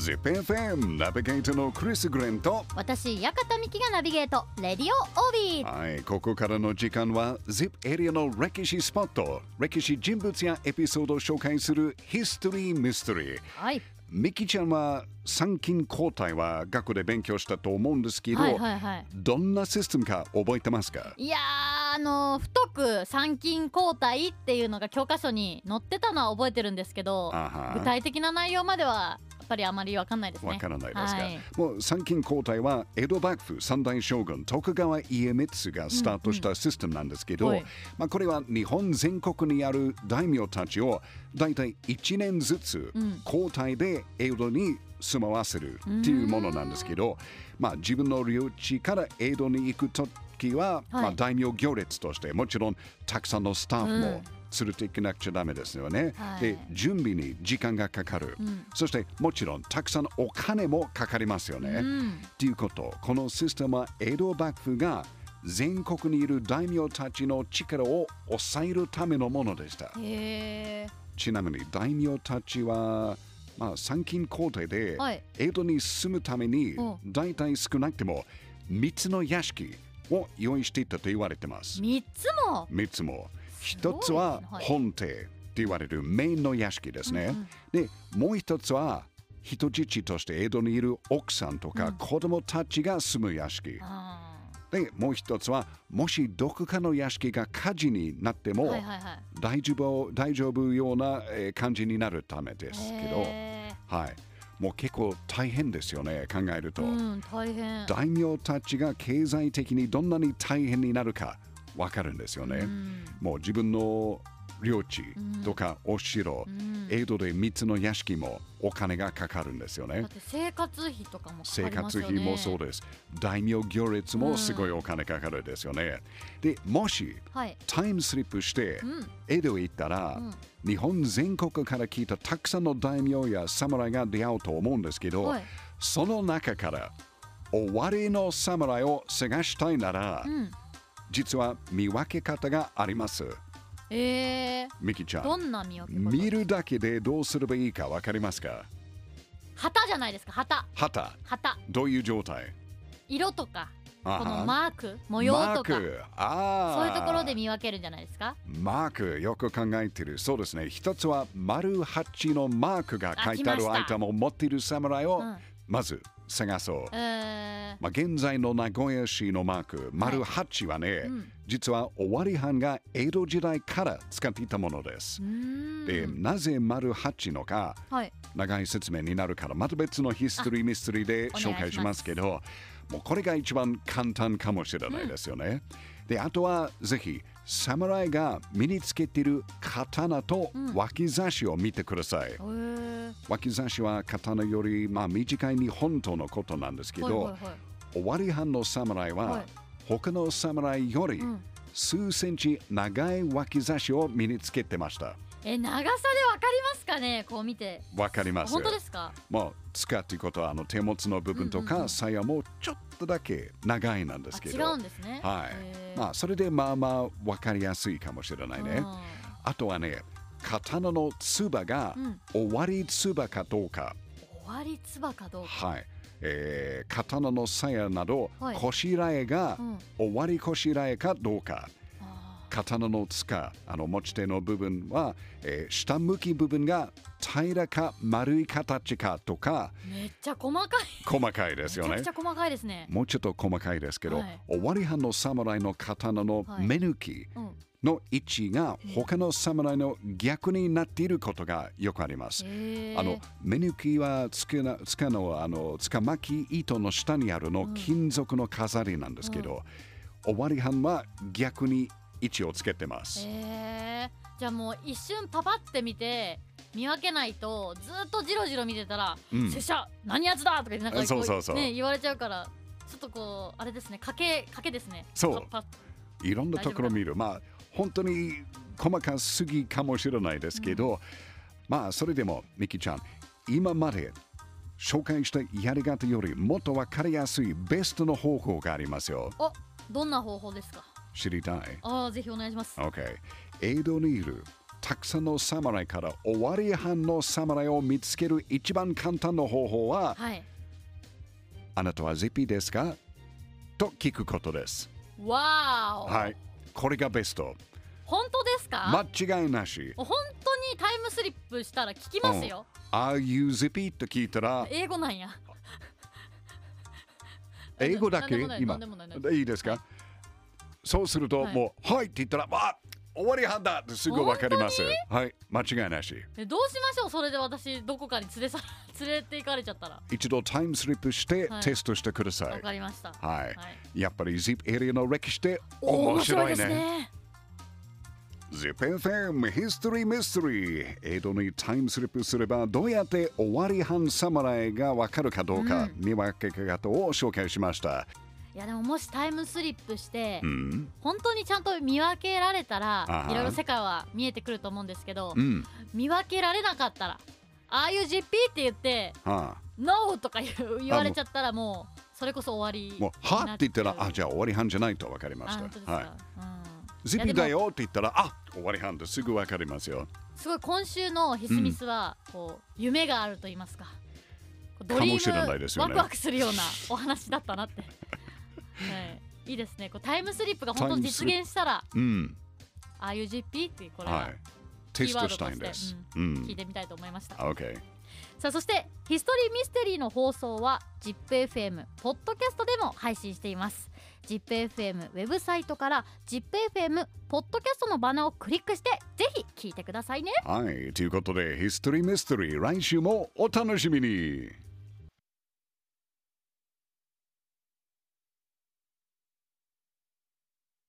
ZIPFM ナビゲーターのクリス・グレンと私館美希がナビゲート。レディオオービー。はい、ここからの時間は ZIP エリアの歴史スポット歴史人物やエピソードを紹介するヒストリー・ミステリー。はい。ミキちゃんは参勤交代は学校で勉強したと思うんですけど、はいはいはい。どんなシステムか覚えてますか？いやーあの太く参勤交代っていうのが教科書に載ってたのは覚えてるんですけど具体的な内容まではぱりあまりわかんないですね。わからないですか、はい。もう参勤交代は江戸幕府三代将軍徳川家光がスタートしたシステムなんですけど、うんはい。まあ、これは日本全国にある大名たちを大体1年ずつうん。交代で江戸に住まわせるっていうものなんですけど、まあ、自分の領地から江戸に行く時は、まあ、大名行列としてもちろんたくさんのスタッフもうん連れていかなくちゃダメですよね。はいで準備に時間がかかる、んそしてもちろんたくさんお金もかかりますよね。うんということこのシステムは江戸幕府が全国にいる大名たちの力を抑えるためのものでした。ちなみに大名たちは、まあ、参勤交代ではい江戸に住むためにうん大体少なくても3つの屋敷を用意していたと言われてます。三つも？3つも。すごい1つははい。本邸って言われるメインの屋敷ですね。で、もう1つは人質として江戸にいる奥さんとかうん。子供たちが住む屋敷。あで、もう1つはもしどこかの屋敷が火事になってーも、大丈夫大丈夫ような、えー感じになるためですけど、へはい、もう結構大変ですよね考えると、ーうん大変。大名たちが経済的にどんなに大変になるかわかるんですよね、うん。もう自分の領地とかお城、うん。江戸で3つの屋敷もお金がかかるんですよね。生活費とかもかか生りますよね。活費もそうです。大名行列もすごいお金かかるんですよね、でもしはい。タイムスリップしてうん。江戸へ行ったら、うん。日本全国から来たたくさんの大名や侍が出会うと思うんですけど、はい。その中から終わりの侍を探したいなら、うん実は見分け方があります。えーミキちゃん。どんな見分け方？見るだけでどうすればいいかわかりますか？旗じゃないですか旗旗。旗どういう状態？色とかあこのはマーク模様とかマーク。ああ。そういうところで見分けるんじゃないですか？マークよく考えてる。そうですね。一つは丸八のマークが書いてあるアイテムを持っている侍をうんまず探そう。えー。まあ、現在の名古屋市のマーク、丸八はね、うん。実は尾張藩が江戸時代から使っていたものです。で、なぜ丸八のか、はい。長い説明になるから、また別のヒストリーミステリーで紹介しますけど、もうこれが一番簡単かもしれないですよね。で、あとはぜひ、侍が身につけている刀と脇差しを見てください。えー脇差しは刀より、まあ、短い日本刀のことなんですけど、はいはいはい。尾張藩の侍は、はい。他の侍よりうん。数センチ長い脇差しを身につけてました。え長さでわかりますかね？こう見て。わかります。本当ですか？もう使っていうことはあの手持ちの部分とうんうんうん。か鞘もちょっとだけ長いなんですけど、うんですね。はい。まあそれでまあまあわかりやすいかもしれないね。あとはね、刀のつばが終わりつばかどうか、終わりつばかどうかはい。えー刀の鞘など、はいこしらえが終わりこしらえかどうか。刀の塚あの持ち手の部分は、えー下向き部分が平らか丸い形かとかめっちゃ細かい細かいですよねめちゃ細かいですねもうちょっと細かいですけど、はい終わり藩の侍の刀の目抜きの位置が他の侍の逆になっていることがよくあります。あの目抜きはつけなつかのあのつか巻き糸の下にあるの金属の飾りなんですけど、終わり藩は逆に位置をつけてます。えー、じゃあもう一瞬パパって見て見分けないとずっとジロジロ見てたら「うん拙者何やつだ!」とかそうそうそうね、言われちゃうからちょっとこうあれですね賭け賭けですねそういろんなところ見る。まあ、本当に細かすぎかもしれないですけど、まあ、それでも、ミキちゃん、今まで紹介したやり方よりもっとわかりやすいベストの方法がありますよ。おどんな方法ですか？知りたい。ああぜひお願いします ?OK。江戸にいるたくさんの侍から終わり班の侍を見つける一番簡単な方法は、はい。あなたは ZP ですか？と聞くことです。わーお、はい。これがベスト。本当ですか、間違いなし。本当にタイムスリップしたら聞きますよ、Are you ZP? と聞いたら、英語なんや。英語だけ？なんでもない。今。なんでもない。なんでもない。い。いですか、そうすると、はいもう、はいって言ったら、あ終わりはんだってすぐわかります。はい。間違いなし。えどうしましょう？それで私どこかに連れさ 連れて行かれちゃったら一度タイムスリップしてはいテストしてください。わかりましたはい。やっぱり ZIP エリアの歴史ってお面白いね。ね ZIPFM History Mystery 江戸にタイムスリップすればどうやって終わり半侍がわかるかどうか、見分け方を紹介しました。いやでももしタイムスリップして、うん。本当にちゃんと見分けられたらいろいろ世界は見えてくると思うんですけど、うん。見分けられなかったらああいう GP って言ってはあ、NO とか言われちゃったらもうそれこそ終わりもう、はって言ったら、あ、ゃじゃあ終わり半じゃないとわかりまあした。はい。うんズピだよって言ったら、あ終わり半ですぐわかりますよ。すごい今週のヒスミスは、こう夢があると言いますかドリかもしれないですよねワクワクするようなお話だったなって、はい、いいですねこうタイムスリップが本当に実現したらうん。ああいう GP っていうこれは。はいテストしたいんです。うん聞い。てみたいと思いました、OK。さあそしてヒストリーミステリーの放送は ZIPFM ポッドキャストでも配信しています ZIPFM ウェブサイトから ZIPFM ポッドキャストのバナーをクリックしてぜひ聞いてくださいねはい。ということで、ヒストリーミステリー、来週もお楽しみに。